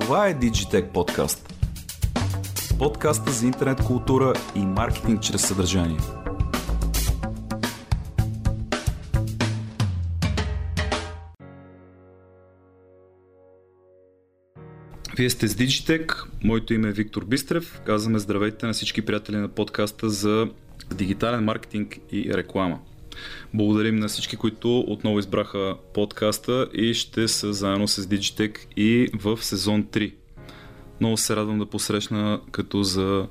Това е Digitech Podcast. Подкаста за интернет култура и маркетинг чрез съдържание. Вие сте с Digitech, моето име е Виктор Бистрев. Казваме здравейте на всички приятели на подкаста за дигитален маркетинг и реклама. Благодарим на всички, които отново избраха подкаста и ще са заедно с Digitech и в сезон 3. Много се радвам да посрещна като за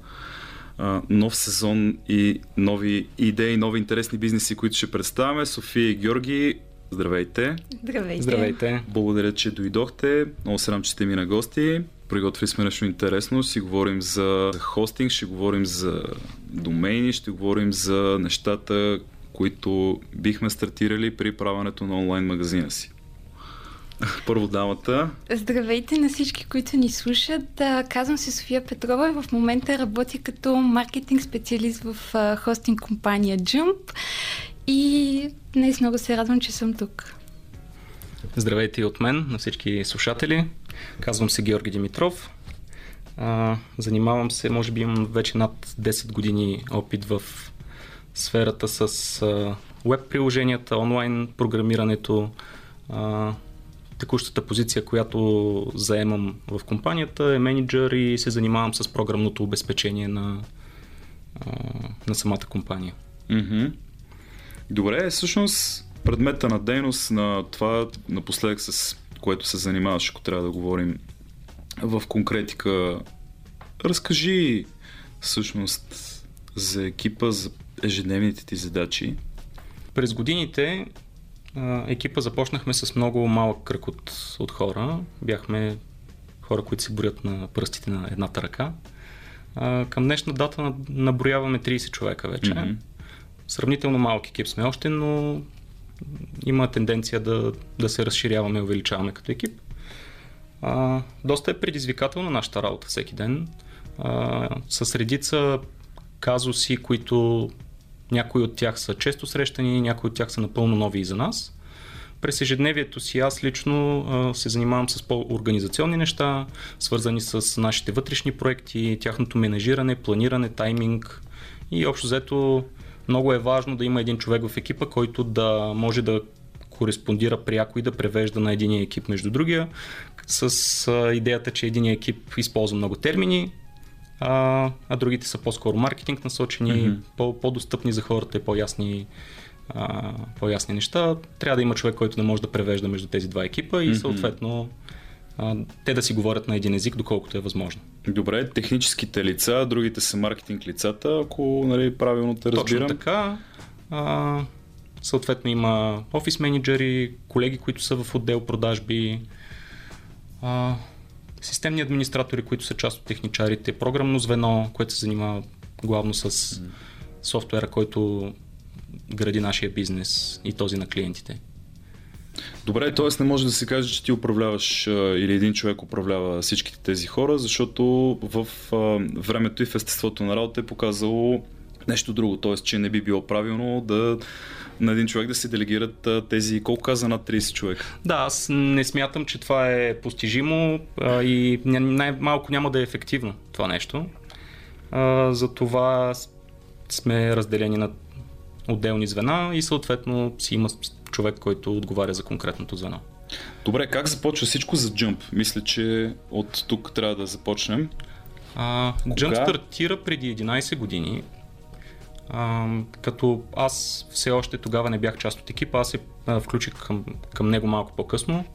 а, нов сезон и нови идеи, нови интересни бизнеси, които ще представяме. София и Георги, здравейте! Здравейте! Здравейте! Благодаря, че дойдохте. Много се радвам, че сте ми на гости. Приготвили сме нещо интересно. Си говорим за хостинг, ще говорим за домейни, ще говорим за нещата, които бихме стартирали при правенето на онлайн магазина си. Първо дамата. Здравейте на всички, които ни слушат. Казвам се София Петрова и в момента работя като маркетинг специалист в хостинг компания Jump и днес много се радвам, че съм тук. Здравейте и от мен на всички слушатели. Казвам се Георги Димитров. А, занимавам се, може би имам вече над 10 години опит в сферата с веб приложенията, онлайн програмирането. А, текущата позиция, която заемам в компанията е менеджер и се занимавам с програмното обезпечение на, на самата компания. Mm-hmm. Добре, всъщност предмета на дейност на това напоследък с което се занимаваш, ако трябва да говорим в конкретика, разкажи всъщност за екипа, за ежедневните ти задачи? През годините екипа започнахме с много малък кръг от, от хора. Бяхме хора, които се борят на пръстите на едната ръка. А, към днешна дата наброяваме 30 човека вече. Mm-hmm. Сравнително малък екип сме още, но има тенденция да, да се разширяваме и увеличаваме като екип. А, доста е предизвикателна нашата работа всеки ден. А, с редица казуси, които някои от тях са често срещани, някои от тях са напълно нови и за нас. През ежедневието си аз лично а, се занимавам с по-организационни неща, свързани с нашите вътрешни проекти, тяхното менежиране, планиране, тайминг и общо взето много е важно да има един човек в екипа, който да може да кореспондира пряко и да превежда на един екип между другия, с а, идеята, че един екип използва много термини, а, а другите са по-скоро маркетинг насочени, mm-hmm. по- по-достъпни за хората и по-ясни, а, по-ясни неща. Трябва да има човек, който не може да превежда между тези два екипа и съответно а, те да си говорят на един език, доколкото е възможно. Добре, техническите лица, другите са маркетинг лицата, ако нали, правилно те разбирам. Точно така. А, съответно има офис менеджери, колеги, които са в отдел продажби, а, системни администратори, които са част от техничарите, програмно звено, което се занимава главно с софтуера, който гради нашия бизнес и този на клиентите. Добре, т.е. не може да се каже, че ти управляваш или един човек управлява всичките тези хора, защото в времето и в естеството на работа е показало нещо друго, т.е. че не би било правилно да на един човек да се делегират тези, колко каза, над 30 човека? Да, аз не смятам, че това е постижимо а, и най-малко няма да е ефективно това нещо. А, затова сме разделени на отделни звена и съответно си има човек, който отговаря за конкретното звено. Добре, как започва всичко за Jump? Мисля, че от тук трябва да започнем. А, Jump стартира преди 11 години като аз все още тогава не бях част от екипа, аз се включих към, към него малко по-късно.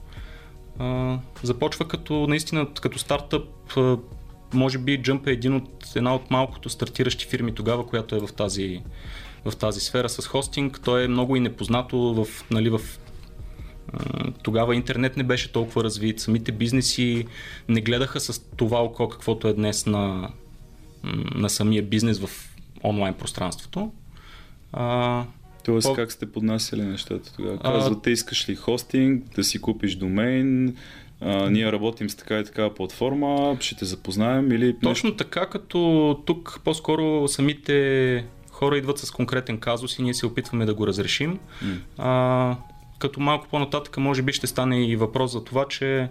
Започва като наистина като стартъп, може би Jump е един от, една от малкото стартиращи фирми тогава, която е в тази, в тази сфера с хостинг. То е много и непознато в, нали, в тогава интернет не беше толкова развит, самите бизнеси не гледаха с това око, каквото е днес на, на самия бизнес в онлайн пространството. А, Тоест по... как сте поднасяли нещата тогава? Казвате, искаш ли хостинг, да си купиш домейн, а, ние работим с така и така платформа, ще те запознаем или... Точно така, като тук по-скоро самите хора идват с конкретен казус и ние се опитваме да го разрешим. Mm. А, като малко по-нататък може би ще стане и въпрос за това, че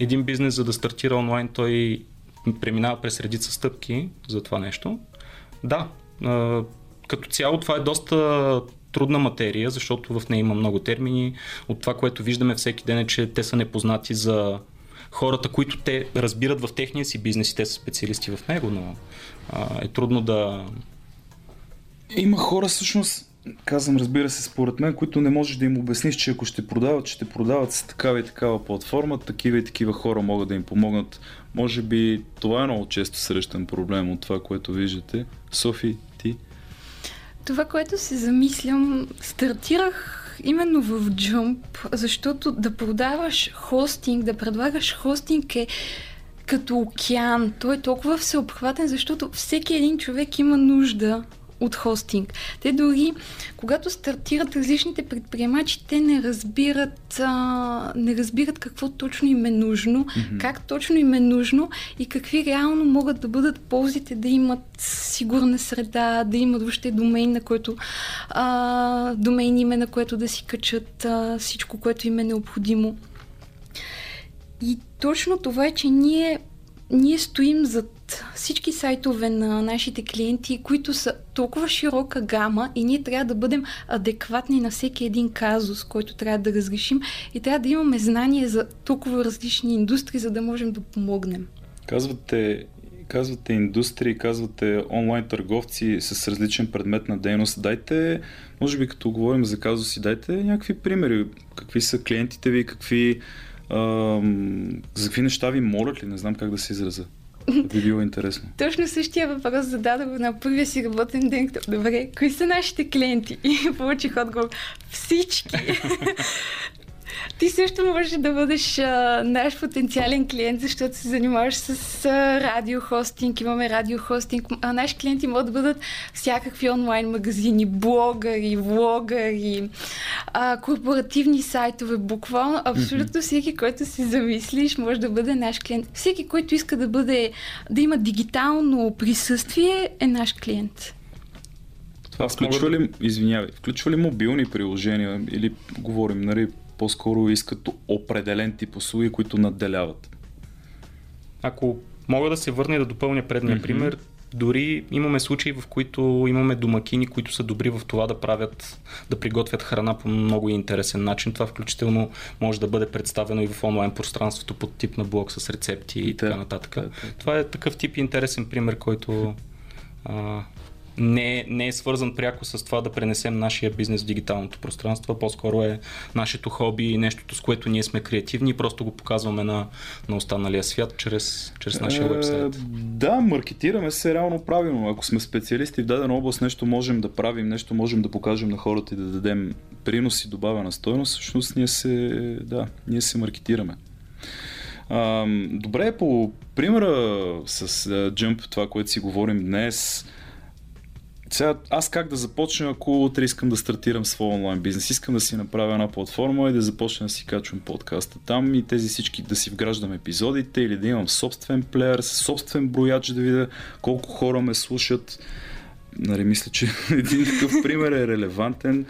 един бизнес, за да стартира онлайн, той преминава през редица стъпки за това нещо. Да, като цяло това е доста трудна материя, защото в нея има много термини. От това, което виждаме всеки ден е, че те са непознати за хората, които те разбират в техния си бизнес и те са специалисти в него, но е трудно да... Има хора всъщност, казвам, разбира се, според мен, които не можеш да им обясниш, че ако ще продават, ще продават с такава и такава платформа, такива и такива хора могат да им помогнат. Може би това е много често срещан проблем от това, което виждате. Софи, ти? Това, което се замислям, стартирах именно в Jump, защото да продаваш хостинг, да предлагаш хостинг е като океан. Той е толкова всеобхватен, защото всеки един човек има нужда от хостинг. Те дори, когато стартират различните предприемачи, те не разбират, а, не разбират какво точно им е нужно, mm-hmm. как точно им е нужно и какви реално могат да бъдат ползите да имат сигурна среда, да имат въобще домейн, на който а, домейн име, на което да си качат а, всичко, което им е необходимо. И точно това е, че ние ние стоим зад всички сайтове на нашите клиенти, които са толкова широка гама и ние трябва да бъдем адекватни на всеки един казус, който трябва да разрешим и трябва да имаме знание за толкова различни индустрии, за да можем да помогнем. Казвате, казвате индустрии, казвате онлайн търговци с различен предмет на дейност. Дайте, може би като говорим за казуси, дайте някакви примери. Какви са клиентите ви, какви за какви неща ви молят ли? Не знам как да се израза. Би било интересно. Точно същия въпрос зададох на първия си работен ден. Добре, кои са нашите клиенти? И получих отговор. Всички. Ти също можеш да бъдеш а, наш потенциален клиент, защото се занимаваш с а, радиохостинг. Имаме радиохостинг. А наши клиенти могат да бъдат всякакви онлайн магазини, блогъри, влогъри, а, корпоративни сайтове. Буквално абсолютно всеки, който си замислиш, може да бъде наш клиент. Всеки, който иска да бъде, да има дигитално присъствие, е наш клиент. Това включва ли, извинявай, включва ли мобилни приложения или говорим, нали, по-скоро искат определен тип услуги, които надделяват. Ако мога да се върна и да допълня предния mm-hmm. пример, дори имаме случаи, в които имаме домакини, които са добри в това да правят, да приготвят храна по много интересен начин. Това включително може да бъде представено и в онлайн пространството под тип на блог с рецепти и, и така нататък. Да, да, да. Това е такъв тип интересен пример, който а, не, не е свързан пряко с това да пренесем нашия бизнес в дигиталното пространство, по-скоро е нашето хоби и нещото, с което ние сме креативни и просто го показваме на, на останалия свят чрез, чрез нашия вебсайт. Е, да, маркетираме се реално правилно. Ако сме специалисти в дадена област, нещо можем да правим, нещо можем да покажем на хората и да дадем принос и добавена стойност, всъщност ние се, да, ние се маркетираме. добре, по примера с Jump, това, което си говорим днес, сега, аз как да започна, ако утре искам да стартирам своя онлайн бизнес? Искам да си направя една платформа и да започна да си качвам подкаста там и тези всички да си вграждам епизодите или да имам собствен плеер, собствен брояч да видя колко хора ме слушат. Нали, мисля, че един такъв пример е релевантен.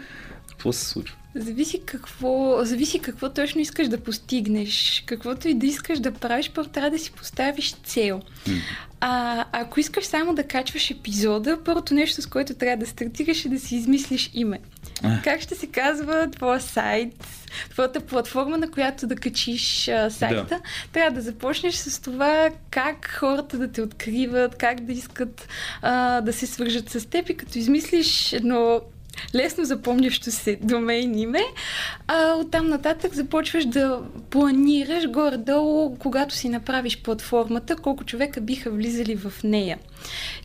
Какво се случва? Зависи какво, зависи какво точно искаш да постигнеш. Каквото и да искаш да правиш, първо трябва да си поставиш цел. А ако искаш само да качваш епизода, първото нещо, с което трябва да стартираш е да си измислиш име. А. Как ще се казва твоя сайт, твоята платформа, на която да качиш а, сайта? Да. Трябва да започнеш с това как хората да те откриват, как да искат а, да се свържат с теб и като измислиш едно лесно запомнящо се домейн име, а оттам нататък започваш да планираш горе-долу, когато си направиш платформата, колко човека биха влизали в нея.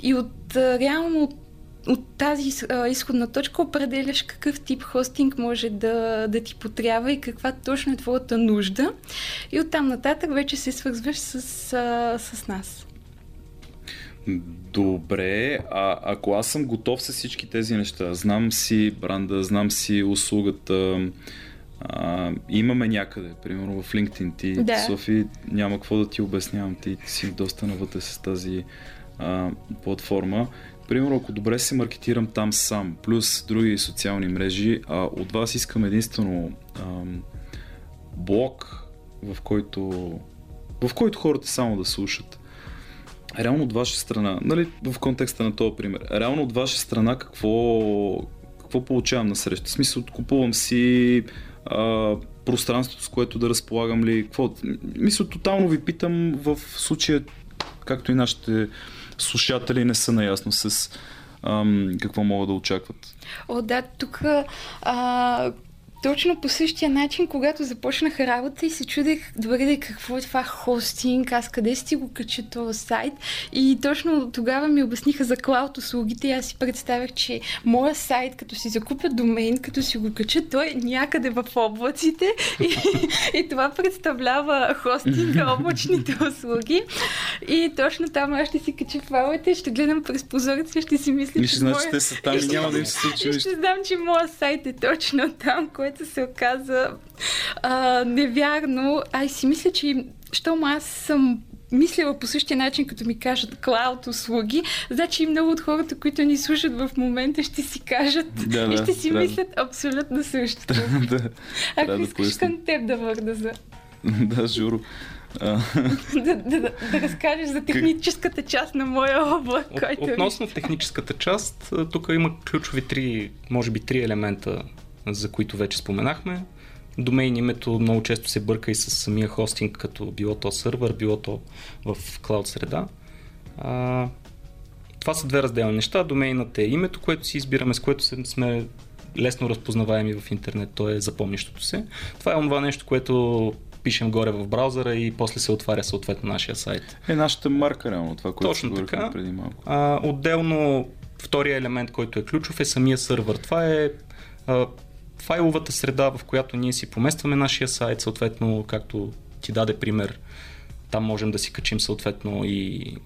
И от реално от тази а, изходна точка определяш какъв тип хостинг може да, да ти потрябва и каква точно е твоята нужда. И оттам нататък вече се свързваш с, с нас. Добре, а ако аз съм готов с всички тези неща, знам си бранда, знам си услугата, а, имаме някъде, примерно в LinkedIn, ти, да. Софи, няма какво да ти обяснявам, ти, си доста навътре с тази а, платформа. Примерно, ако добре се маркетирам там сам, плюс други социални мрежи, а от вас искам единствено а, блог, в който, в който хората само да слушат. Реално от ваша страна, нали, в контекста на този пример, реално от ваша страна какво, какво получавам на среща? В смисъл, купувам си а, пространството, с което да разполагам ли, какво? Мисля, тотално ви питам в случая, както и нашите слушатели не са наясно с ам, какво могат да очакват. О, да, тук а, точно по същия начин, когато започнах работа и се чудех, добре, да какво е това хостинг, аз къде си го кача този сайт. И точно тогава ми обясниха за клауд услугите и аз си представях, че моя сайт, като си закупя домейн, като си го кача, той е някъде в облаците и, и това представлява хостинга, облачните услуги. И точно там аз ще си кача файлите, ще гледам през прозореца, ще си мисля, и ще значи, че те са там и няма да им се случи. И ще знам, че моят сайт е точно там, което което се оказа а, невярно. Ай си мисля, че щом аз съм мислила по същия начин, като ми кажат клауд услуги, значи и много от хората, които ни слушат в момента, ще си кажат да, да, и ще си трябва. мислят абсолютно същото. да, Ако да искаш към теб да върна за... да, Журо. да, да, да, да разкажеш за техническата част на моя облак. От, който е относно техническата част, тук има ключови три, може би три елемента, за които вече споменахме. Домейн името много често се бърка и с самия хостинг, като било то сървър, било то в клауд среда. А, това са две разделни неща. Домейнът е името, което си избираме, с което сме лесно разпознаваеми в интернет, то е запомнящото се. Това е това нещо, което пишем горе в браузъра и после се отваря съответно нашия сайт. Е нашата марка, реално, това, което Точно така. преди малко. А, отделно, втория елемент, който е ключов е самия сървър. Това е а, файловата среда, в която ние си поместваме нашия сайт, съответно, както ти даде пример, там можем да си качим съответно и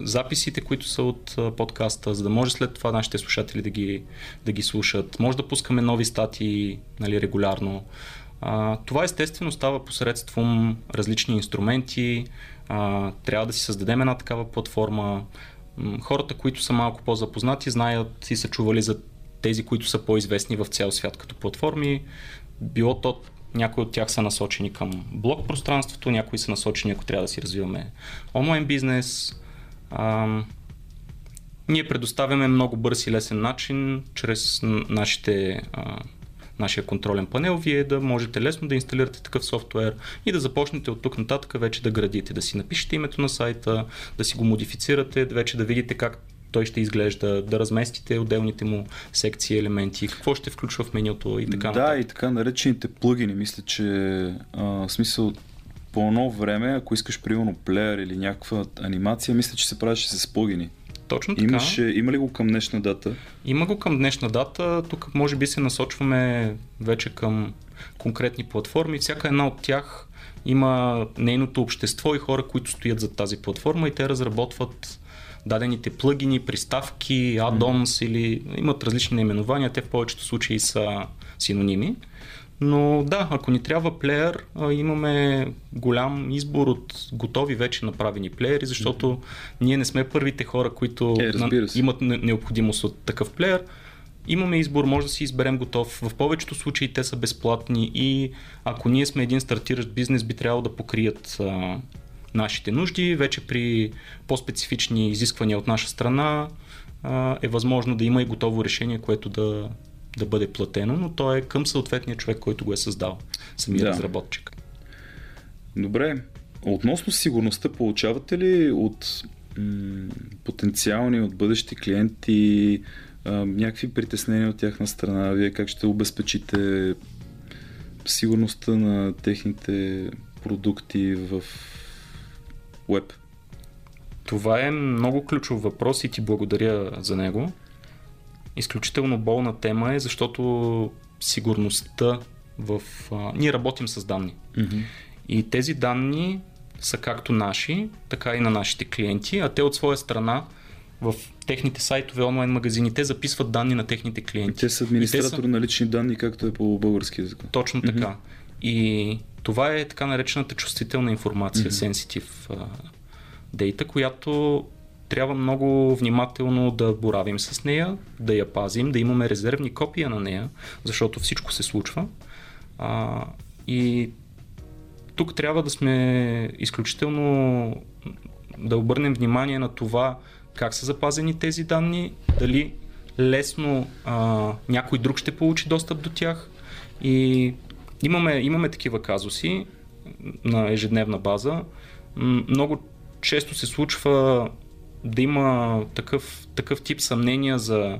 записите, които са от подкаста, за да може след това нашите слушатели да ги, да ги слушат. Може да пускаме нови статии нали, регулярно. А, това естествено става посредством различни инструменти. А, трябва да си създадем една такава платформа. Хората, които са малко по-запознати, знаят и са чували за тези, които са по-известни в цял свят като платформи. Било то някои от тях са насочени към блок пространството, някои са насочени, ако трябва да си развиваме онлайн бизнес. А, ние предоставяме много бърз и лесен начин, чрез нашите, а, нашия контролен панел, вие да можете лесно да инсталирате такъв софтуер и да започнете от тук нататък вече да градите, да си напишете името на сайта, да си го модифицирате, вече да видите как той ще изглежда, да разместите отделните му секции, елементи, какво ще включва в менюто и така Да, нататък. и така наречените плъгини. Мисля, че а, смисъл по едно време, ако искаш примерно плеер или някаква анимация, мисля, че се правеше с плъгини. Точно така. Имаше, има ли го към днешна дата? Има го към днешна дата. Тук може би се насочваме вече към конкретни платформи. Всяка една от тях има нейното общество и хора, които стоят за тази платформа и те разработват дадените плъгини, приставки, add-ons или имат различни наименования, те в повечето случаи са синоними. Но да, ако ни трябва плеер, имаме голям избор от готови вече направени плеери, защото mm-hmm. ние не сме първите хора, които е, имат необходимост от такъв плеер. Имаме избор, може да си изберем готов. В повечето случаи те са безплатни и ако ние сме един стартиращ бизнес, би трябвало да покрият а, нашите нужди. Вече при по-специфични изисквания от наша страна е възможно да има и готово решение, което да, да бъде платено, но то е към съответния човек, който го е създал, самия да. разработчик. Добре. Относно сигурността, получавате ли от м- потенциални, от бъдещи клиенти а, някакви притеснения от тяхна страна? Вие как ще обезпечите сигурността на техните продукти в Web? Това е много ключов въпрос и ти благодаря за него. Изключително болна тема е, защото сигурността в... А, ние работим с данни. Mm-hmm. И тези данни са както наши, така и на нашите клиенти, а те от своя страна в техните сайтове, онлайн магазини, те записват данни на техните клиенти. Те са администратор са... на лични данни, както е по български язик. Точно така. Mm-hmm. И това е така наречената чувствителна информация, mm-hmm. sensitive дейта, която трябва много внимателно да боравим с нея, да я пазим, да имаме резервни копия на нея, защото всичко се случва. А, и тук трябва да сме изключително да обърнем внимание на това как са запазени тези данни, дали лесно а, някой друг ще получи достъп до тях и имаме, имаме такива казуси на ежедневна база. Много често се случва да има такъв, такъв тип съмнения за,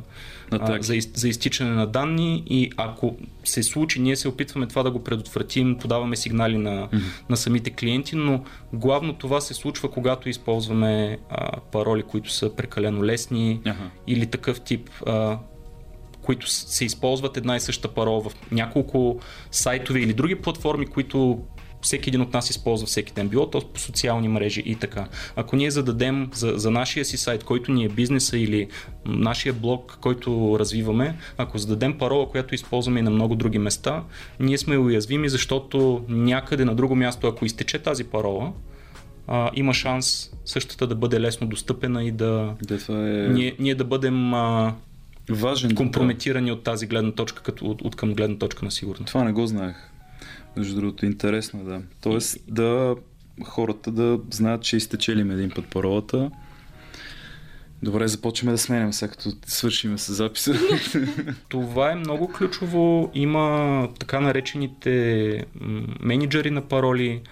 а, за, за изтичане на данни и ако се случи, ние се опитваме това да го предотвратим, подаваме сигнали на, mm-hmm. на самите клиенти, но главно това се случва, когато използваме а, пароли, които са прекалено лесни uh-huh. или такъв тип а, които се използват една и съща парола в няколко сайтове или други платформи, които всеки един от нас използва всеки ден, било то по социални мрежи и така. Ако ние зададем за, за нашия си сайт, който ни е бизнеса или нашия блог, който развиваме, ако зададем парола, която използваме и на много други места, ние сме уязвими, защото някъде на друго място, ако изтече тази парола, а, има шанс същата да бъде лесно достъпена и да, да е... ние, ние да бъдем а, Важен, компрометирани да. от тази гледна точка, като от, от към гледна точка на сигурност. Това не го знаех. Между другото, интересно, да. Тоест да хората да знаят, че изтечелим един път паролата. Добре, започваме да сменяме сега като свършим с записа. Това е много ключово. Има така наречените менеджери на пароли.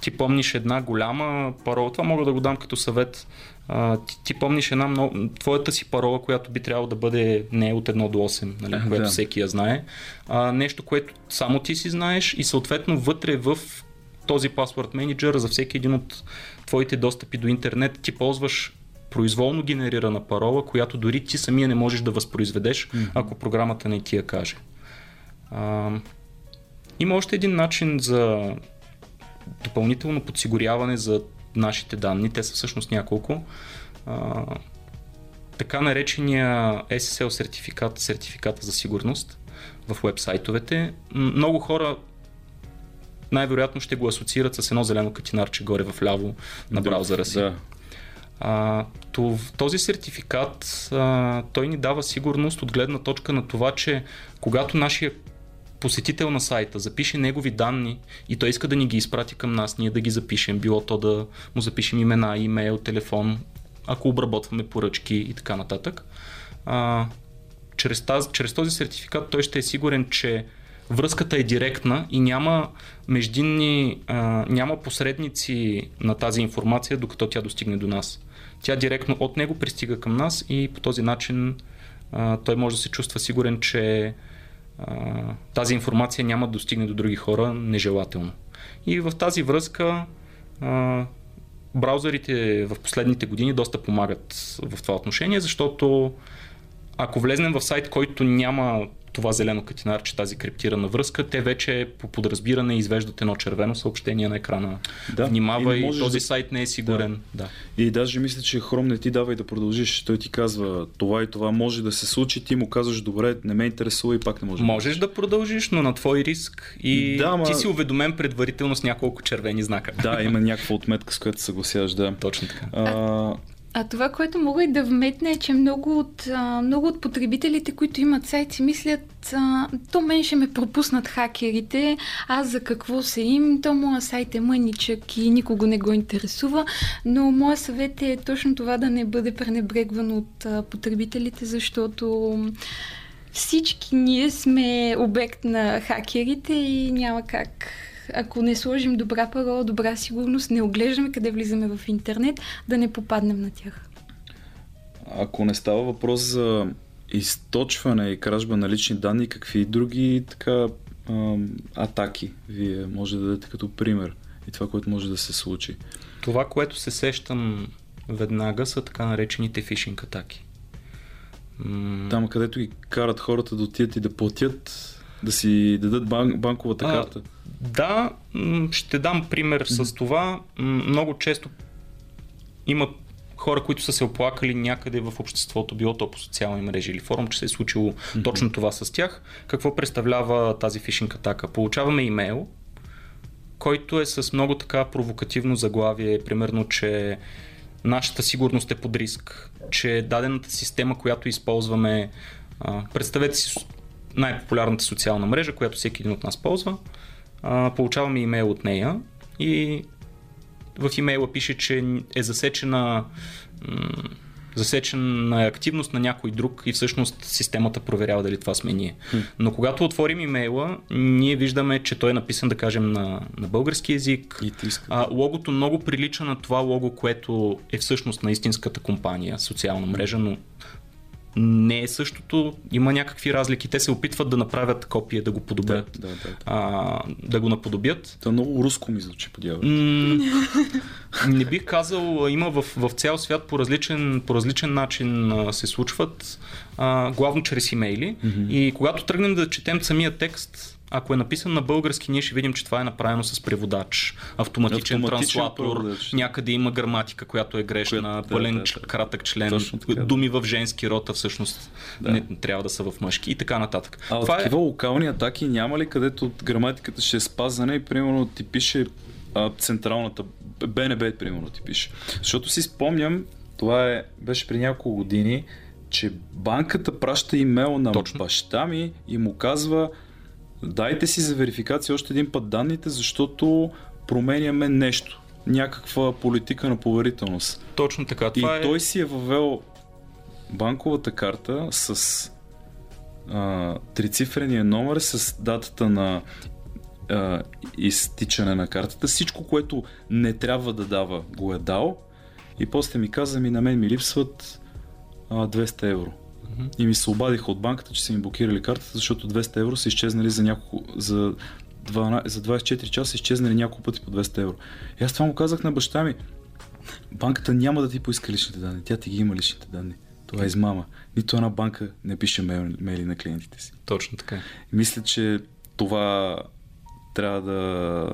Ти помниш една голяма парола. Това мога да го дам като съвет. А, ти, ти помниш една много, твоята си парола, която би трябвало да бъде не от 1 до 8, нали, а, което да. всеки я знае. А, нещо, което само ти си знаеш и съответно вътре в този паспорт менеджер за всеки един от твоите достъпи до интернет ти ползваш произволно генерирана парола, която дори ти самия не можеш да възпроизведеш, mm-hmm. ако програмата не ти я каже. А, има още един начин за допълнително подсигуряване за нашите данни. Те са всъщност няколко. А, така наречения SSL сертификат, сертификата за сигурност в вебсайтовете. Много хора най-вероятно ще го асоциират с едно зелено катинарче горе в ляво на браузъра си. Да. А, този сертификат а, той ни дава сигурност от гледна точка на това, че когато нашия посетител на сайта запише негови данни и той иска да ни ги изпрати към нас, ние да ги запишем, било то да му запишем имена, имейл, телефон, ако обработваме поръчки и така нататък. А, чрез, тази, чрез този сертификат той ще е сигурен, че връзката е директна и няма междинни, а, няма посредници на тази информация, докато тя достигне до нас. Тя директно от него пристига към нас и по този начин а, той може да се чувства сигурен, че тази информация няма да достигне до други хора нежелателно. И в тази връзка а, браузърите в последните години доста помагат в това отношение, защото ако влезнем в сайт, който няма това зелено катинарче, тази криптирана връзка, те вече по подразбиране извеждат едно червено съобщение на екрана. Да, Внимавай, и този да... сайт не е сигурен. Да. да. И даже мисля, че Хром не ти дава и да продължиш. Той ти казва това и това може да се случи, ти му казваш добре, не ме интересува и пак не може. Можеш да, да продължиш, но на твой риск и да, ма... ти си уведомен предварително с няколко червени знака. Да, има някаква отметка, с която съгласяваш, да. Точно така. А, а това, което мога и да вметна е, че много от, много от потребителите, които имат сайт, си мислят, то мен ще ме пропуснат хакерите, аз за какво се им, то моя сайт е мъничък и никого не го интересува, но моя съвет е точно това да не бъде пренебрегван от потребителите, защото всички ние сме обект на хакерите и няма как ако не сложим добра парола, добра сигурност, не оглеждаме къде влизаме в интернет, да не попаднем на тях. Ако не става въпрос за източване и кражба на лични данни, какви други така атаки вие може да дадете като пример и това, което може да се случи? Това, което се сещам веднага са така наречените фишинг атаки. Там, където ги карат хората да отидат и да платят, да си дадат бан, банковата а, карта. Да, ще дам пример с това. Много често има хора, които са се оплакали някъде в обществото, било то по социални мрежи или форум, че се е случило mm-hmm. точно това с тях. Какво представлява тази фишинг атака? Получаваме имейл, който е с много така провокативно заглавие, примерно, че нашата сигурност е под риск, че дадената система, която използваме, представете си най-популярната социална мрежа, която всеки един от нас ползва, получаваме имейл от нея, и в имейла пише, че е засечена засечена е активност на някой друг и всъщност системата проверява дали това сме ние. Но когато отворим имейла, ние виждаме, че той е написан, да кажем, на, на български язик. И а, логото много прилича на това лого, което е всъщност на истинската компания, социална мрежа, но не е същото, има някакви разлики. Те се опитват да направят копия, да го подобрят, да, да, да, да. А, да го наподобят. Това много руско ми звучи по Не бих казал, има в, в цял свят по различен, по различен начин а, се случват, а, главно чрез имейли. Mm-hmm. И когато тръгнем да четем самия текст, ако е написан на български, ние ще видим, че това е направено с преводач, автоматичен, автоматичен транслатор, преводач. някъде има граматика, която е грешна, Кое, пълен да, да, кратък член, така, думи в женски рота всъщност да. не трябва да са в мъжки и така нататък. А това е... такива локални атаки няма ли, където граматиката ще е спазана и примерно ти пише а, централната БНБ, примерно ти пише. Защото си спомням, това е, беше при няколко години, че банката праща имейл на Точно. баща ми и му казва Дайте си за верификация още един път данните, защото променяме нещо. Някаква политика на поверителност. Точно така. Това и е... той си е въвел банковата карта с а, трицифрения номер с датата на а, изтичане на картата. Всичко, което не трябва да дава, го е дал. И после ми каза, ми на мен ми липсват а, 200 евро. И ми се обадиха от банката, че са ми блокирали картата, защото 200 евро са изчезнали за, няколко, за, 12, за 24 часа, изчезнали няколко пъти по 200 евро. И аз това му казах на баща ми. Банката няма да ти поиска личните данни, тя ти ги има личните данни. Това е измама. Нито една банка не пише мейли на клиентите си. Точно така. И мисля, че това трябва да,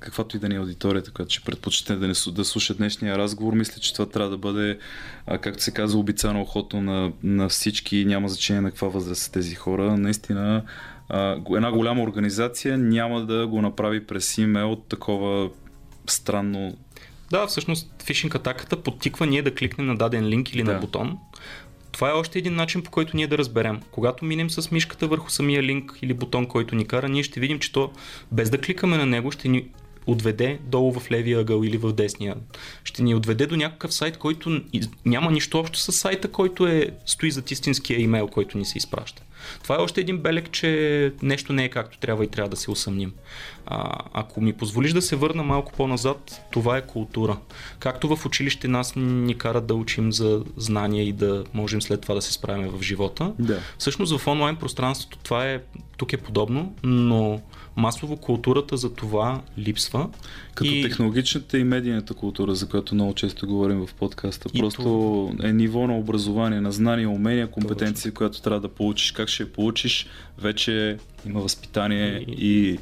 каквато и да ни е аудиторията, която ще предпочете да, не, да слуша днешния разговор, мисля, че това трябва да бъде, а, както се казва, обицано охото на, на всички, няма значение на каква възраст са тези хора. Наистина, а, една голяма организация няма да го направи през имейл такова странно да, всъщност фишинг атаката подтиква ние да кликнем на даден линк или да. на бутон. Това е още един начин по който ние да разберем. Когато минем с мишката върху самия линк или бутон, който ни кара, ние ще видим, че то без да кликаме на него ще ни отведе долу в левия ъгъл или в десния. Ще ни отведе до някакъв сайт, който няма нищо общо с сайта, който е, стои зад истинския имейл, който ни се изпраща. Това е още един белег, че нещо не е както трябва и трябва да се усъмним. А, ако ми позволиш да се върна малко по-назад, това е култура. Както в училище нас ни карат да учим за знания и да можем след това да се справим в живота, да. всъщност в онлайн пространството това е, тук е подобно, но масово културата за това липсва. Като и... технологичната и медийната култура, за която много често говорим в подкаста, и просто това... е ниво на образование, на знания, умения, компетенции, която трябва да получиш. Как ще я получиш, вече има възпитание и, и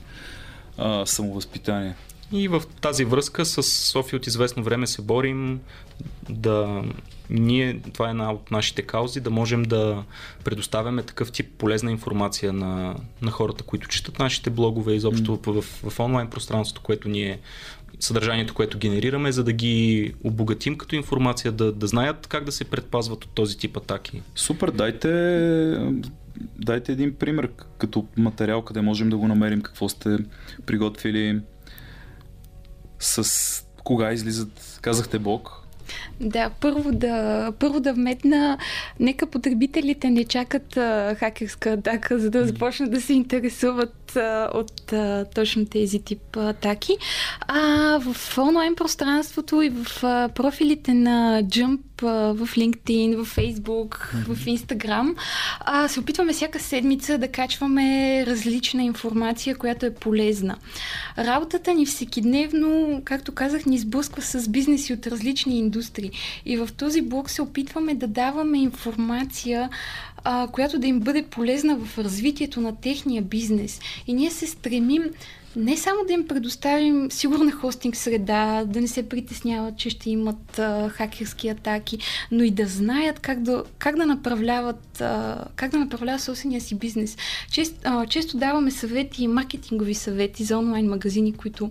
а, самовъзпитание. И в тази връзка с София от известно време се борим да ние, това е една от нашите каузи, да можем да предоставяме такъв тип полезна информация на, на хората, които четат нашите блогове, изобщо mm. в, в онлайн пространството, което ние съдържанието, което генерираме, за да ги обогатим като информация, да, да знаят как да се предпазват от този тип атаки. Супер, дайте, дайте един пример като материал, къде можем да го намерим, какво сте приготвили, с кога излизат, казахте блог, да, първо да, първо да вметна, нека потребителите не чакат а, хакерска атака, за да започнат да се интересуват а, от а, точно тези тип атаки. А в онлайн пространството и в а, профилите на Jump в LinkedIn, в Facebook, mm-hmm. в Instagram. А, се опитваме всяка седмица да качваме различна информация, която е полезна. Работата ни всекидневно, както казах, ни сблъсква с бизнеси от различни индустрии. И в този блог се опитваме да даваме информация, а, която да им бъде полезна в развитието на техния бизнес. И ние се стремим не само да им предоставим сигурна хостинг среда, да не се притесняват, че ще имат а, хакерски атаки, но и да знаят как да, как да направляват а, как да направляват собствения си бизнес. Чест, а, често даваме съвети, маркетингови съвети за онлайн магазини, които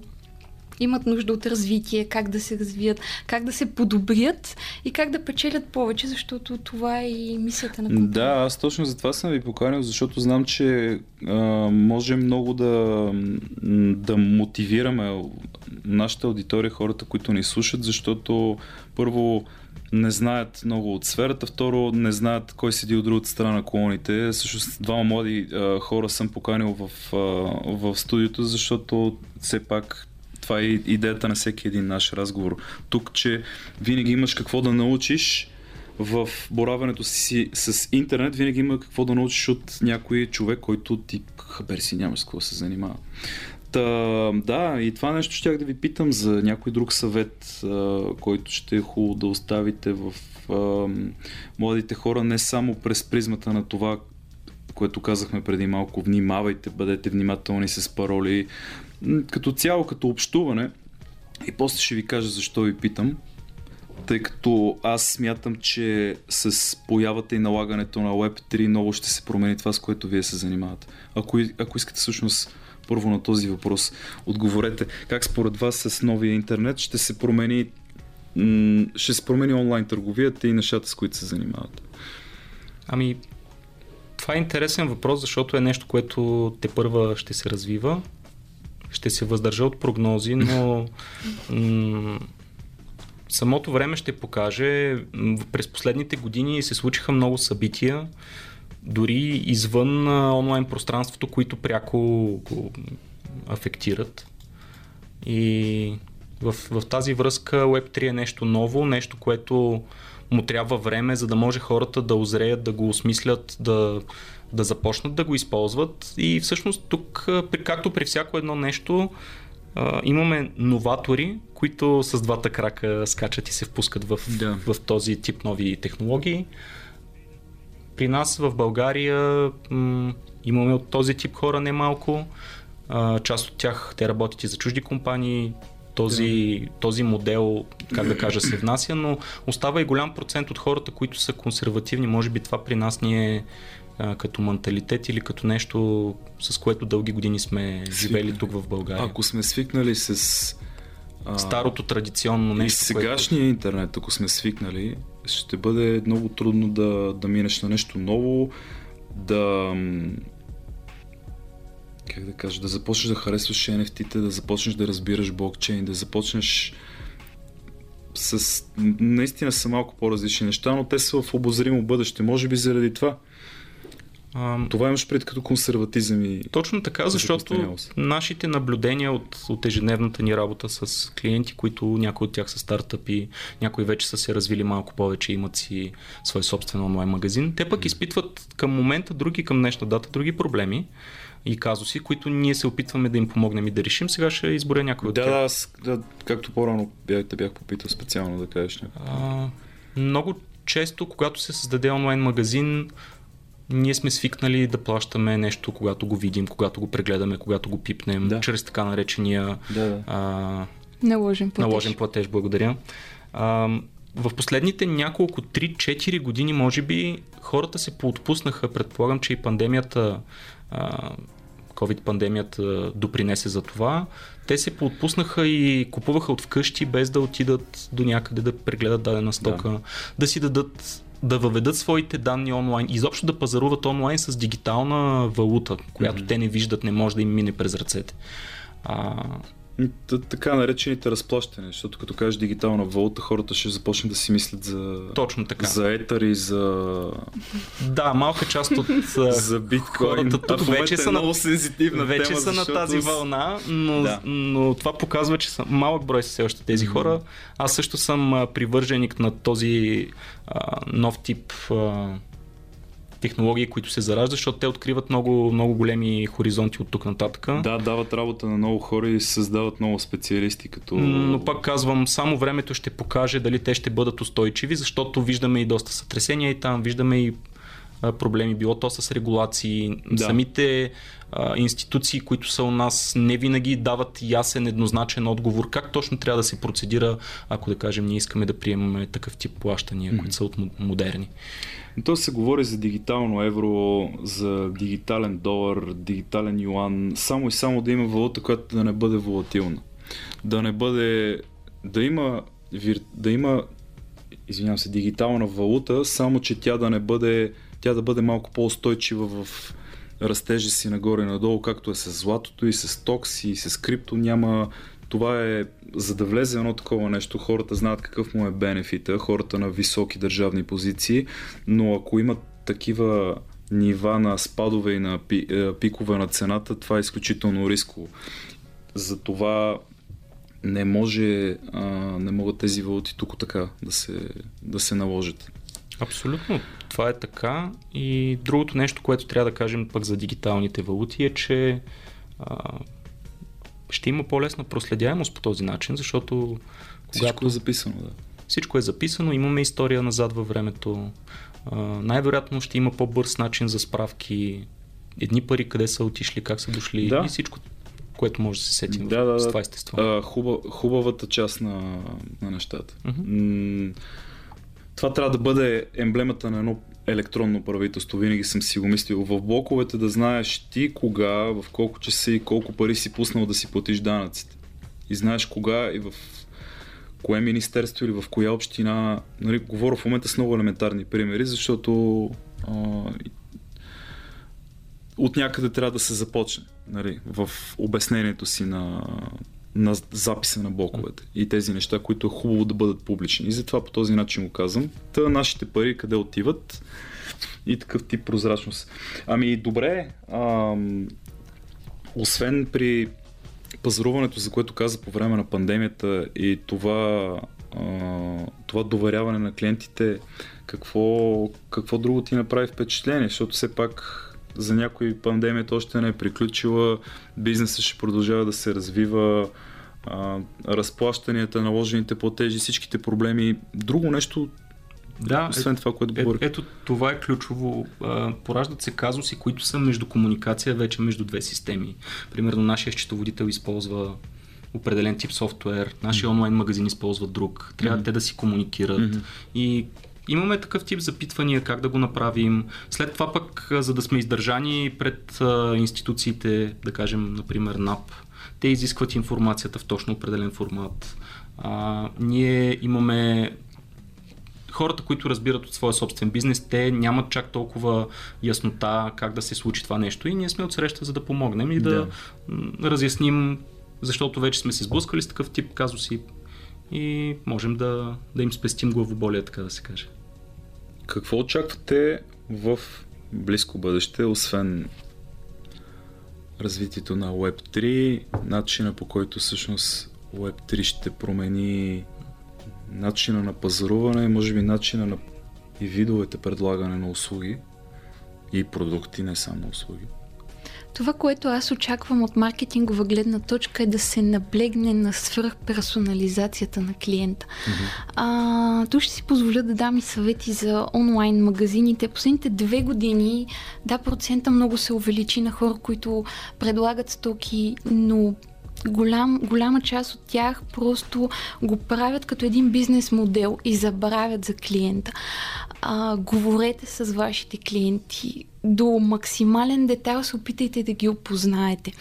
имат нужда от развитие, как да се развият, как да се подобрят и как да печелят повече, защото това е и мисията на компания. Да, аз точно за това съм ви поканил, защото знам, че а, може много да, да мотивираме нашата аудитория, хората, които ни слушат, защото първо не знаят много от сферата, второ не знаят кой седи от другата страна на колоните. Също двама млади а, хора съм поканил в, а, в студиото, защото все пак това е идеята на всеки един наш разговор. Тук, че винаги имаш какво да научиш в боравенето си с интернет, винаги има какво да научиш от някой човек, който ти хабер си нямаш с какво се занимава. Та, да, и това нещо щях да ви питам за някой друг съвет, който ще е хубаво да оставите в младите хора, не само през призмата на това, което казахме преди малко, внимавайте, бъдете внимателни с пароли, като цяло, като общуване. И после ще ви кажа защо ви питам. Тъй като аз смятам, че с появата и налагането на Web3 много ще се промени това, с което вие се занимавате. Ако, ако искате всъщност първо на този въпрос отговорете. Как според вас с новия интернет ще се промени ще се промени онлайн търговията и нещата, с които се занимават? Ами, това е интересен въпрос, защото е нещо, което те първа ще се развива. Ще се въздържа от прогнози, но м- самото време ще покаже. През последните години се случиха много събития, дори извън онлайн пространството, които пряко го афектират. И в, в тази връзка Web3 е нещо ново, нещо, което му трябва време, за да може хората да озреят, да го осмислят, да, да започнат да го използват. И всъщност тук, както при всяко едно нещо, имаме новатори, които с двата крака скачат и се впускат в, да. в този тип нови технологии. При нас в България м- имаме от този тип хора немалко. А, част от тях те работят и за чужди компании. Този, да. този модел, как да кажа, се внася, но остава и голям процент от хората, които са консервативни. Може би това при нас ни е а, като менталитет или като нещо, с което дълги години сме живели тук в България. Ако сме свикнали с старото традиционно нещо. И сегашния което... интернет, ако сме свикнали, ще бъде много трудно да, да минеш на нещо ново, да как да кажа, да започнеш да харесваш NFT-те, да започнеш да разбираш блокчейн, да започнеш с... Наистина са малко по-различни неща, но те са в обозримо бъдеще. Може би заради това. А, Това имаш пред като консерватизъм и... Точно така, защото нашите наблюдения от, от ежедневната ни работа с клиенти, които някои от тях са стартъпи, някои вече са се развили малко повече, имат си свой собствен онлайн магазин, те пък изпитват към момента други, към днешна дата, други проблеми и казуси, които ние се опитваме да им помогнем и да решим. Сега ще изборя някой от да, тях. Да, аз, да, както по-рано бях, те бях попитал специално да кажеш някой. много често, когато се създаде онлайн магазин, ние сме свикнали да плащаме нещо, когато го видим, когато го прегледаме, когато го пипнем, да. чрез така наречения да, да. А, наложен платеж. Наложен платеж, благодаря. А, в последните няколко 3-4 години, може би, хората се поотпуснаха. Предполагам, че и пандемията, а, COVID-пандемията допринесе за това. Те се поотпуснаха и купуваха от вкъщи, без да отидат до някъде да прегледат дадена стока, да, да си дадат да въведат своите данни онлайн, изобщо да пазаруват онлайн с дигитална валута, която mm-hmm. те не виждат, не може да им мине през ръцете. А, така наречените разплащания, защото като кажеш дигитална валута, хората ще започнат да си мислят за, Точно така. за етър и за... Да, малка част от за биткоин. Хората тук вече са, много сензитивна вече тема, са защото... на тази вълна, но, да. но това показва, че са малък брой са все още тези хора. Аз също съм привърженик на този а, нов тип а, технологии, които се зараждат, защото те откриват много, много големи хоризонти от тук нататък. Да, дават работа на много хора и създават много специалисти. Като... Но пак казвам, само времето ще покаже дали те ще бъдат устойчиви, защото виждаме и доста сътресения и там, виждаме и проблеми, било то с регулации. Да. Самите а, институции, които са у нас, не винаги дават ясен, еднозначен отговор как точно трябва да се процедира, ако да кажем, ние искаме да приемаме такъв тип плащания, mm-hmm. които са от модерни. То се говори за дигитално евро, за дигитален долар, дигитален юан, само и само да има валута, която да не бъде волатилна. Да не бъде, да има, да има извинявам се, дигитална валута, само че тя да не бъде, тя да бъде малко по-устойчива в растежа си нагоре и надолу, както е с златото и с токси и с крипто, няма, това е, за да влезе едно такова нещо, хората знаят какъв му е бенефита, хората на високи държавни позиции, но ако имат такива нива на спадове и на пикове на цената, това е изключително рисково. Затова не може, а, не могат тези валути тук така да се, да се наложат. Абсолютно, това е така. И другото нещо, което трябва да кажем пък за дигиталните валути е, че а, ще има по-лесна проследяемост по този начин, защото когато... Всичко е записано, да. Всичко е записано, имаме история назад във времето. А, най-вероятно ще има по-бърз начин за справки, едни пари къде са отишли, как са дошли да. и всичко което може да се сетим да, да, с това естество. А, хуба, хубавата част на, на нещата. Uh-huh. Това трябва да бъде емблемата на едно електронно правителство. Винаги съм си го мислил. В блоковете да знаеш ти кога, в колко часа и колко пари си пуснал да си платиш данъците. И знаеш кога и в кое министерство или в коя община. Нали, говоря в момента с много елементарни примери, защото а, от някъде трябва да се започне нали, в обяснението си на, на записа на блоковете и тези неща, които е хубаво да бъдат публични. И затова по този начин го казвам. Та нашите пари къде отиват и такъв тип прозрачност. Ами добре, ам, освен при пазаруването, за което каза по време на пандемията и това, а, това доверяване на клиентите, какво, какво друго ти направи впечатление? Защото все пак за някои пандемията още не е приключила, бизнесът ще продължава да се развива, а, разплащанията, наложените платежи, всичките проблеми. Друго нещо, да, освен е, това, което говорих. Е, ето това е ключово. А, пораждат се казуси, които са между комуникация вече между две системи. Примерно нашия счетоводител използва определен тип софтуер, нашия онлайн магазин използва друг. Трябва mm-hmm. те да си комуникират. Mm-hmm. И Имаме такъв тип запитвания, как да го направим. След това пък, за да сме издържани пред институциите, да кажем, например, НАП, те изискват информацията в точно определен формат. А, ние имаме хората, които разбират от своя собствен бизнес, те нямат чак толкова яснота как да се случи това нещо и ние сме отсреща за да помогнем и да, да разясним, защото вече сме се сблъскали с такъв тип казуси и можем да, да им спестим главоболие, така да се каже. Какво очаквате в близко бъдеще, освен развитието на Web3, начина по който всъщност Web3 ще промени начина на пазаруване, може би начина на и видовете предлагане на услуги и продукти, не само услуги? Това, което аз очаквам от маркетингова гледна точка е да се наблегне на свръхперсонализацията на клиента. Mm-hmm. А, тук ще си позволя да дам и съвети за онлайн магазините. Последните две години, да, процента много се увеличи на хора, които предлагат стоки, но голям, голяма част от тях просто го правят като един бизнес модел и забравят за клиента. А, говорете с вашите клиенти, до максимален детайл се опитайте да ги опознаете.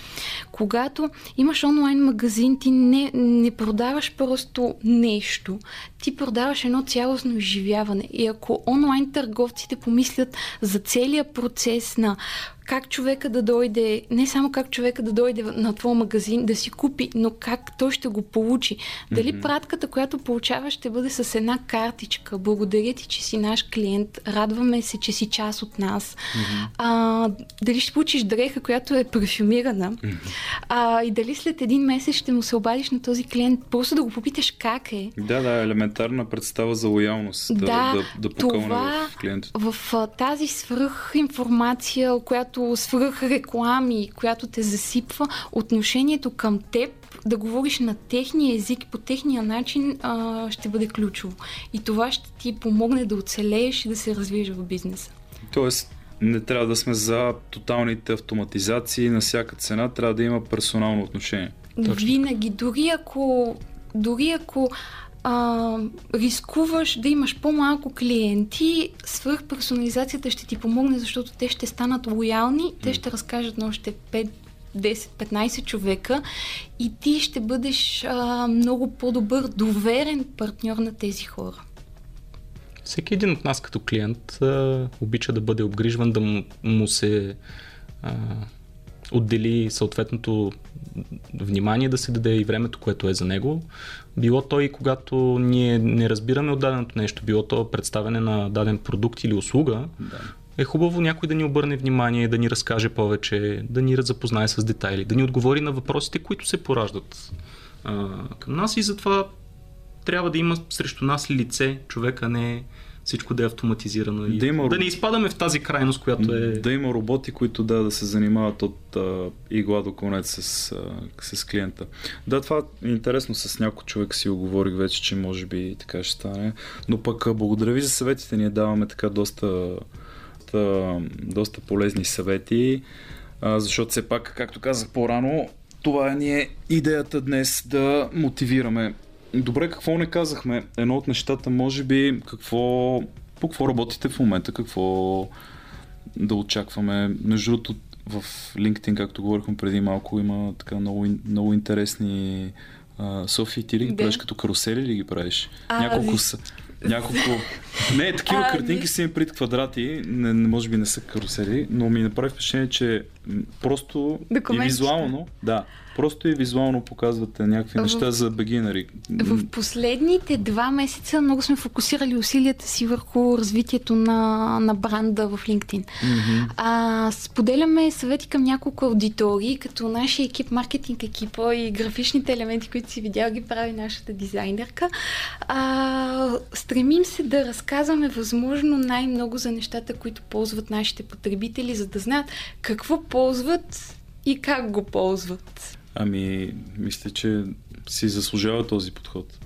Когато имаш онлайн магазин, ти не, не продаваш просто нещо, ти продаваш едно цялостно изживяване. И ако онлайн търговците помислят за целия процес на как човека да дойде, не само как човека да дойде на твой магазин да си купи, но как той ще го получи. Дали mm-hmm. пратката, която получава, ще бъде с една картичка. Благодаря ти, че си наш клиент. Радваме се, че си част от нас. Mm-hmm. А, дали ще получиш дреха, която е парфюмирана. Mm-hmm. А, и дали след един месец ще му се обадиш на този клиент, просто да го попиташ как е. Да, да, елементарна представа за лоялност. Да, да, да, да това в клиента. В тази свръх информация, която която свръх реклами, която те засипва, отношението към теб, да говориш на техния език, по техния начин, а, ще бъде ключово. И това ще ти помогне да оцелееш и да се развиеш в бизнеса. Тоест, не трябва да сме за тоталните автоматизации на всяка цена, трябва да има персонално отношение. Точно. Винаги, дори ако, дори ако а, рискуваш да имаш по-малко клиенти, свръхперсонализацията ще ти помогне, защото те ще станат лоялни, те ще разкажат на още 5 10-15 човека и ти ще бъдеш а, много по-добър, доверен партньор на тези хора. Всеки един от нас като клиент а, обича да бъде обгрижван, да му, му се а, отдели съответното внимание, да се даде и времето, което е за него. Било то и когато ние не разбираме от даденото нещо, било то представяне на даден продукт или услуга, да. е хубаво някой да ни обърне внимание, да ни разкаже повече, да ни запознае с детайли, да ни отговори на въпросите, които се пораждат а, към нас и затова трябва да има срещу нас лице, човека не е всичко да е автоматизирано. И да, има, да не изпадаме в тази крайност, която е. Да има роботи, които да, да се занимават от а, игла до конец с, а, с клиента. Да, това е интересно. С някой човек си оговорих вече, че може би така ще стане. Но пък благодаря ви за съветите. Ние даваме така доста, доста, доста полезни съвети, а, защото все пак, както казах по-рано, това ни е идеята днес да мотивираме Добре, какво не казахме? Едно от нещата, може би, какво, по какво работите в момента, какво да очакваме. Между другото, в LinkedIn, както говорихме преди малко, има така много, много интересни Софи, ти ли ги правиш като карусели ли ги правиш? А, Няколко са. Няколко. Не, такива а, картинки си пред квадрати, не, може би не са карусели, но ми направи впечатление, че просто и визуално, да, Просто и визуално показвате някакви в... неща за бегинари. В последните два месеца много сме фокусирали усилията си върху развитието на, на бранда в LinkedIn. Mm-hmm. А, споделяме съвети към няколко аудитории, като нашия екип, маркетинг екипа и графичните елементи, които си видял, ги прави нашата дизайнерка. А, стремим се да разказваме възможно най-много за нещата, които ползват нашите потребители, за да знаят какво ползват и как го ползват. Ами, мисля, че си заслужава този подход.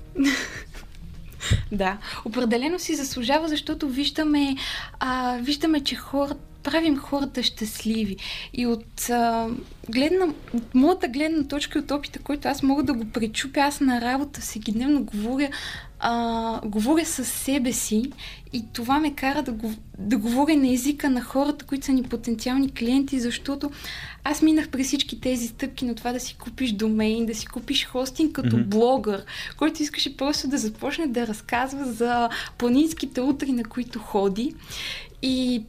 да, определено си заслужава, защото виждаме, а, виждаме че хората правим хората щастливи. И от, а, гледна, от моята гледна точка и от опита, който аз мога да го пречупя, аз на работа всекидневно говоря, а, говоря със себе си и това ме кара да, го, да говоря на езика на хората, които са ни потенциални клиенти, защото аз минах през всички тези стъпки на това да си купиш домейн, да си купиш хостинг като mm-hmm. блогър, който искаше просто да започне да разказва за планинските утри, на които ходи. И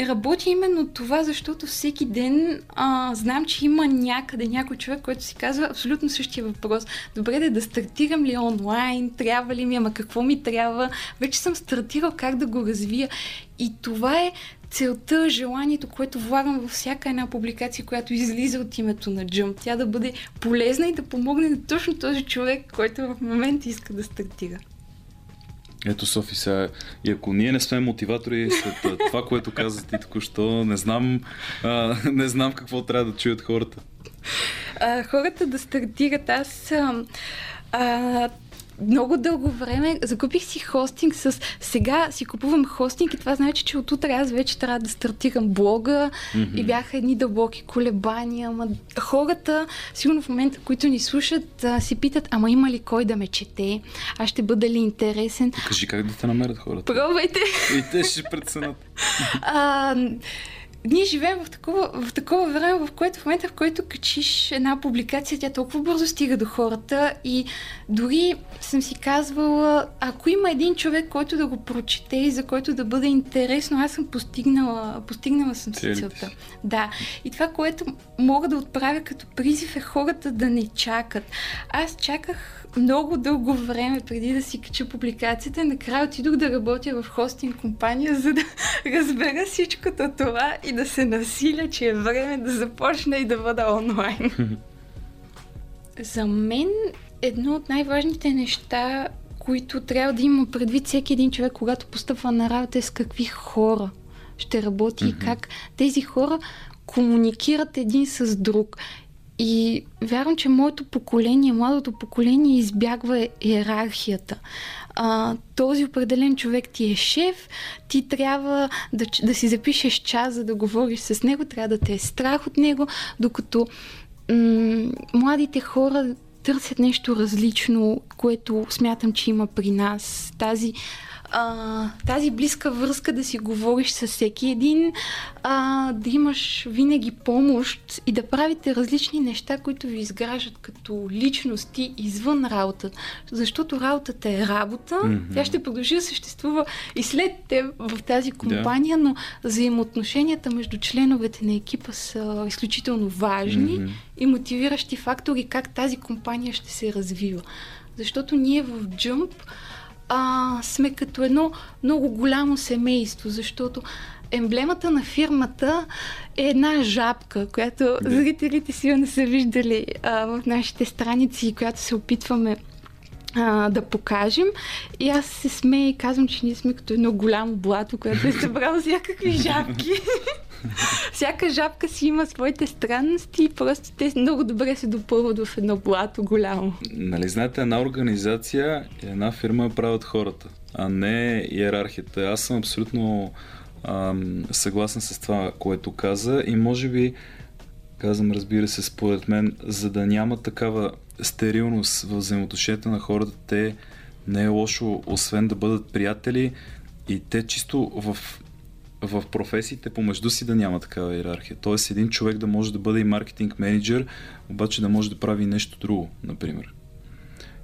работи именно това, защото всеки ден а, знам, че има някъде някой човек, който си казва абсолютно същия въпрос. Добре да, да стартирам ли онлайн, трябва ли ми, ама какво ми трябва. Вече съм стартирал как да го развия. И това е целта, желанието, което влагам във всяка една публикация, която излиза от името на Jump. Тя да бъде полезна и да помогне на точно този човек, който в момента иска да стартира. Ето, Софи, сега, и ако ние не сме мотиватори след това, което каза ти току-що, не знам, а, не знам какво трябва да чуят хората. А, хората да стартират. Аз а, много дълго време закупих си хостинг с... Сега си купувам хостинг и това значи, че от утре аз вече трябва да стартирам блога mm-hmm. и бяха едни дълбоки колебания. Ама хората, сигурно в момента, които ни слушат, а, си питат, ама има ли кой да ме чете? Аз ще бъда ли интересен? Кажи как да те намерят хората. Пробвайте! И те ще преценят ние живеем в такова, в такова време, в което в момента, в който качиш една публикация, тя толкова бързо стига до хората и дори съм си казвала, ако има един човек, който да го прочете и за който да бъде интересно, аз съм постигнала, постигнала съм си целта. Да. И това, което мога да отправя като призив е хората да не чакат. Аз чаках много дълго време преди да си кача публикацията. Накрая отидох да работя в хостинг компания, за да разбера всичкото това и да се насиля, че е време да започна и да бъда онлайн. За мен едно от най-важните неща, които трябва да има предвид всеки един човек, когато постъпва на работа, е с какви хора ще работи mm-hmm. и как тези хора комуникират един с друг. И вярвам, че моето поколение, младото поколение избягва иерархията. А, този определен човек ти е шеф, ти трябва да, да си запишеш час, за да говориш с него, трябва да те е страх от него, докато м- младите хора търсят нещо различно, което смятам, че има при нас. Тази а, тази близка връзка да си говориш с всеки един, а, да имаш винаги помощ и да правите различни неща, които ви изграждат като личности извън работа. Защото работата е работа, mm-hmm. тя ще продължи да съществува и след те в тази компания, yeah. но взаимоотношенията между членовете на екипа са изключително важни mm-hmm. и мотивиращи фактори как тази компания ще се развива. Защото ние в Jump а, сме като едно много голямо семейство, защото емблемата на фирмата е една жабка, която зрителите си не са виждали а, в нашите страници, която се опитваме а, да покажем. И аз се смея и казвам, че ние сме като едно голямо блато, което е събрало всякакви жабки. Всяка жабка си има своите странности и просто те много добре се допълват в едно блато голямо. Нали знаете, една организация и една фирма правят хората, а не иерархията. Аз съм абсолютно ам, съгласен с това, което каза и може би казвам, разбира се, според мен, за да няма такава стерилност в взаимоотношенията на хората, те не е лошо, освен да бъдат приятели и те чисто в в професиите помежду си да няма такава иерархия. Тоест един човек да може да бъде и маркетинг менеджер, обаче да може да прави нещо друго, например.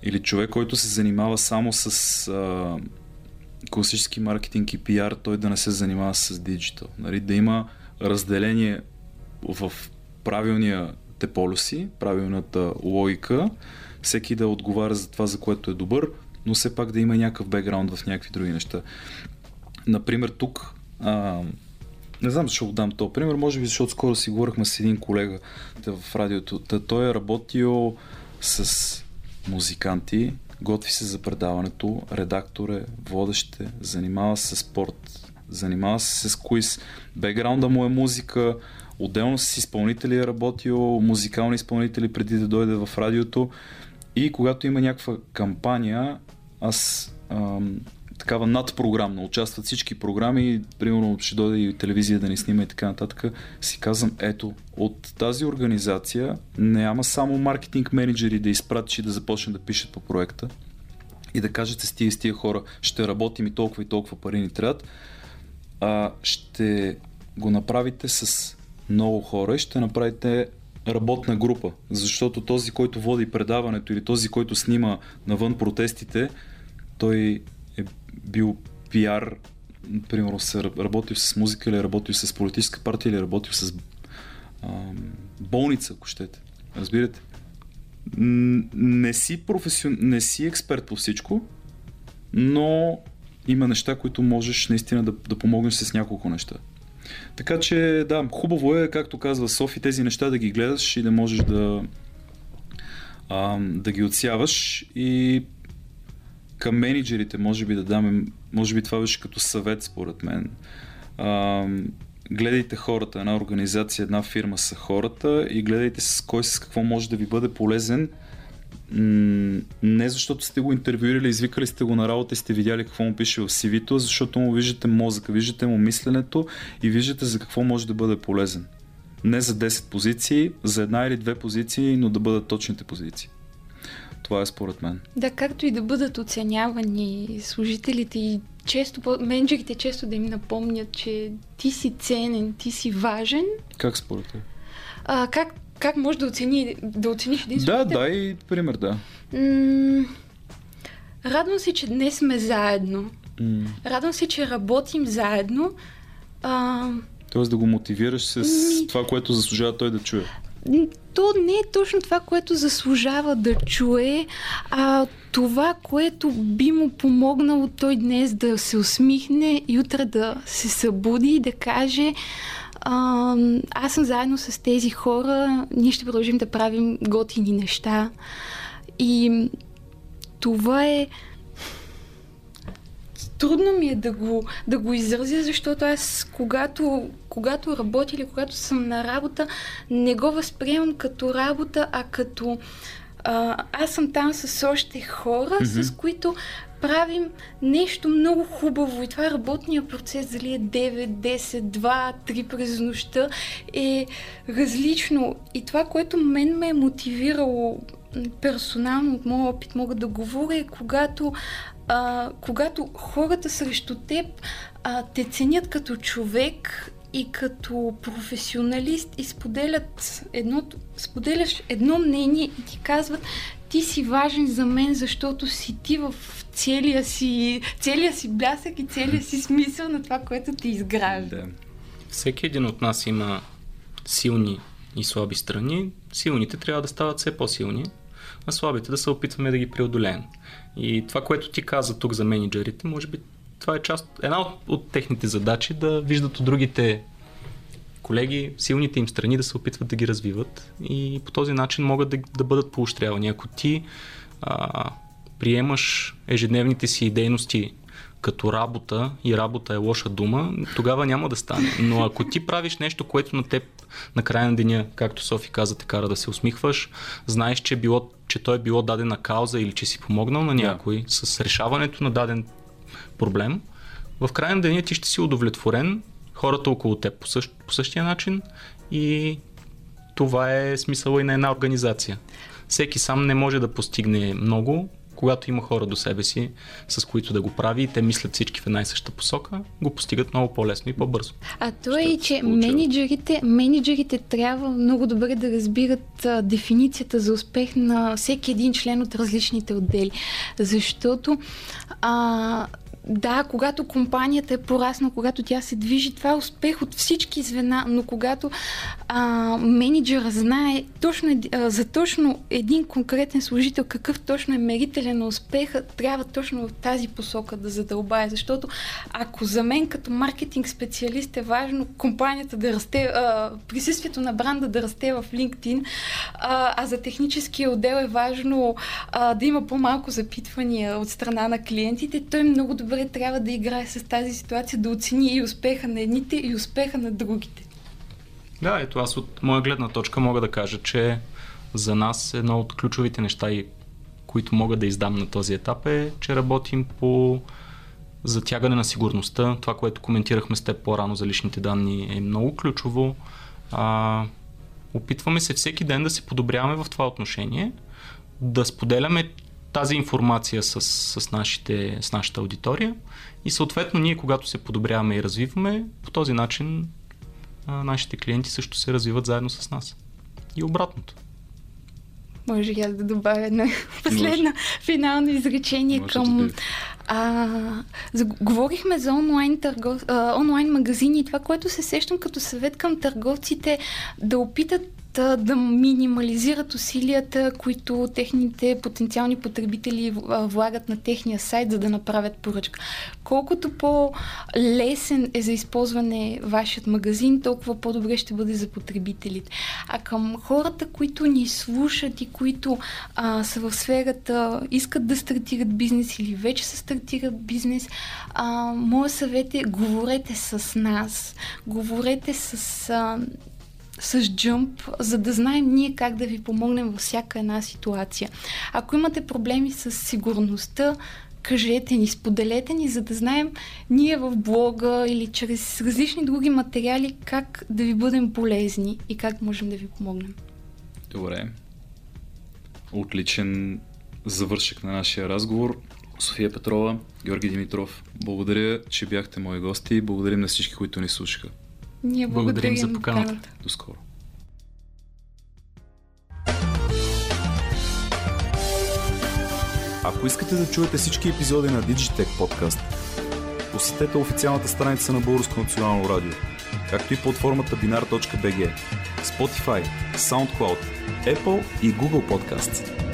Или човек, който се занимава само с а, класически маркетинг и пиар, той да не се занимава с диджитал. Нали? Да има разделение в правилния те полюси, правилната логика, всеки да отговаря за това, за което е добър, но все пак да има някакъв бекграунд в някакви други неща. Например, тук а, не знам защо го дам този пример, може би защото скоро си говорихме с един колега в радиото. Та той е работил с музиканти, готви се за предаването, редактор е, водещ занимава се спорт, занимава се с куиз, бекграунда му е музика, отделно с изпълнители е работил, музикални изпълнители преди да дойде в радиото. И когато има някаква кампания, аз ам, такава надпрограмна, участват всички програми, примерно ще дойде и телевизия да ни снима и така нататък, си казвам, ето, от тази организация няма само маркетинг менеджери да изпратиш и да започне да пишат по проекта и да кажете с тия с тия хора, ще работим и толкова и толкова пари ни трябват, а ще го направите с много хора и ще направите работна група, защото този, който води предаването или този, който снима навън протестите, той бил пиар, примерно се работил с музика или работил с политическа партия или работил с а, болница, ако щете. Разбирате? Не си, професион... не си експерт по всичко, но има неща, които можеш наистина да, да помогнеш с няколко неща. Така че, да, хубаво е, както казва Софи, тези неща да ги гледаш и да можеш да, а, да ги отсяваш и към менеджерите, може би да даме, може би това беше като съвет според мен. А, гледайте хората, една организация, една фирма са хората и гледайте с кой с какво може да ви бъде полезен. Не защото сте го интервюирали, извикали сте го на работа и сте видяли какво му пише в CV-то, защото му виждате мозъка, виждате му мисленето и виждате за какво може да бъде полезен. Не за 10 позиции, за една или две позиции, но да бъдат точните позиции. Това е според мен. Да, както и да бъдат оценявани служителите и често, менеджерите често да им напомнят, че ти си ценен, ти си важен. Как според теб? А, как, как може да, оцени, да оцениш един служител? Да, дай пример, да. М- радвам се, че днес сме заедно. Радвам се, че работим заедно. А... Тоест да го мотивираш с ми... това, което заслужава той да чуе то не е точно това, което заслужава да чуе, а това, което би му помогнало той днес да се усмихне и утре да се събуди и да каже а, аз съм заедно с тези хора, ние ще продължим да правим готини неща. И това е трудно ми е да го, да го изразя, защото аз когато, когато работя или когато съм на работа, не го възприемам като работа, а като а, аз съм там с още хора, mm-hmm. с които правим нещо много хубаво и това е работния процес, дали е 9, 10, 2, 3 през нощта, е различно. И това, което мен ме е мотивирало персонално от моя опит мога да говоря е когато, а, когато хората срещу теб а, те ценят като човек и като професионалист и споделят едно, споделяш едно мнение и ти казват, ти си важен за мен, защото си ти в целия си, целия си блясък и целия си смисъл на това, което ти изгражда. Да. Всеки един от нас има силни и слаби страни. Силните трябва да стават все по-силни, а слабите да се опитваме да ги преодолеем. И това, което ти каза тук за менеджерите, може би това е част, една от, от техните задачи да виждат от другите колеги силните им страни да се опитват да ги развиват и по този начин могат да, да бъдат поощрявани. Ако ти а, приемаш ежедневните си дейности като работа и работа е лоша дума, тогава няма да стане. Но ако ти правиш нещо, което на теб на края на деня, както Софи каза, те кара да се усмихваш, знаеш, че, било, че той е било дадена кауза или че си помогнал на някой yeah. с решаването на даден проблем, в края на деня ти ще си удовлетворен, хората около теб по, същ, по същия начин и това е смисъла и на една организация. Всеки сам не може да постигне много, когато има хора до себе си, с които да го прави и те мислят всички в една и съща посока, го постигат много по-лесно и по-бързо. А то е, че менеджерите, менеджерите трябва много добре да разбират а, дефиницията за успех на всеки един член от различните отдели. Защото а, да, когато компанията е порасна, когато тя се движи, това е успех от всички звена, но когато а, менеджера знае точно, а, за точно един конкретен служител какъв точно е мерителен на успеха, трябва точно в тази посока да задълбае, защото ако за мен като маркетинг специалист е важно компанията да расте, а, присъствието на бранда да расте в LinkedIn, а, а за техническия отдел е важно а, да има по-малко запитвания от страна на клиентите, той много добре добре трябва да играе с тази ситуация, да оцени и успеха на едните и успеха на другите. Да, ето аз от моя гледна точка мога да кажа, че за нас едно от ключовите неща, които мога да издам на този етап е, че работим по затягане на сигурността. Това, което коментирахме с теб по-рано за личните данни е много ключово. А, опитваме се всеки ден да се подобряваме в това отношение, да споделяме тази информация с, с, нашите, с нашата аудитория и съответно ние, когато се подобряваме и развиваме, по този начин а, нашите клиенти също се развиват заедно с нас. И обратното. Може и аз да добавя едно последно Може. финално изречение Може към... Да а, за, говорихме за онлайн, търгов, а, онлайн магазини и това, което се сещам като съвет към търговците, да опитат да, минимализират усилията, които техните потенциални потребители влагат на техния сайт, за да направят поръчка. Колкото по-лесен е за използване вашият магазин, толкова по-добре ще бъде за потребителите. А към хората, които ни слушат и които а, са в сферата, искат да стартират бизнес или вече са стартират бизнес, а, моят съвет е говорете с нас, говорете с а, с Jump, за да знаем ние как да ви помогнем във всяка една ситуация. Ако имате проблеми с сигурността, кажете ни, споделете ни, за да знаем ние в блога или чрез различни други материали как да ви бъдем полезни и как можем да ви помогнем. Добре. Отличен завършек на нашия разговор. София Петрова, Георги Димитров, благодаря, че бяхте мои гости. Благодарим на всички, които ни слушаха. Ние благодарим, благодарим за поканата. До скоро. Ако искате да чуете всички епизоди на Digitech Podcast, посетете официалната страница на Българско национално радио, както и платформата binar.bg, Spotify, SoundCloud, Apple и Google Podcasts.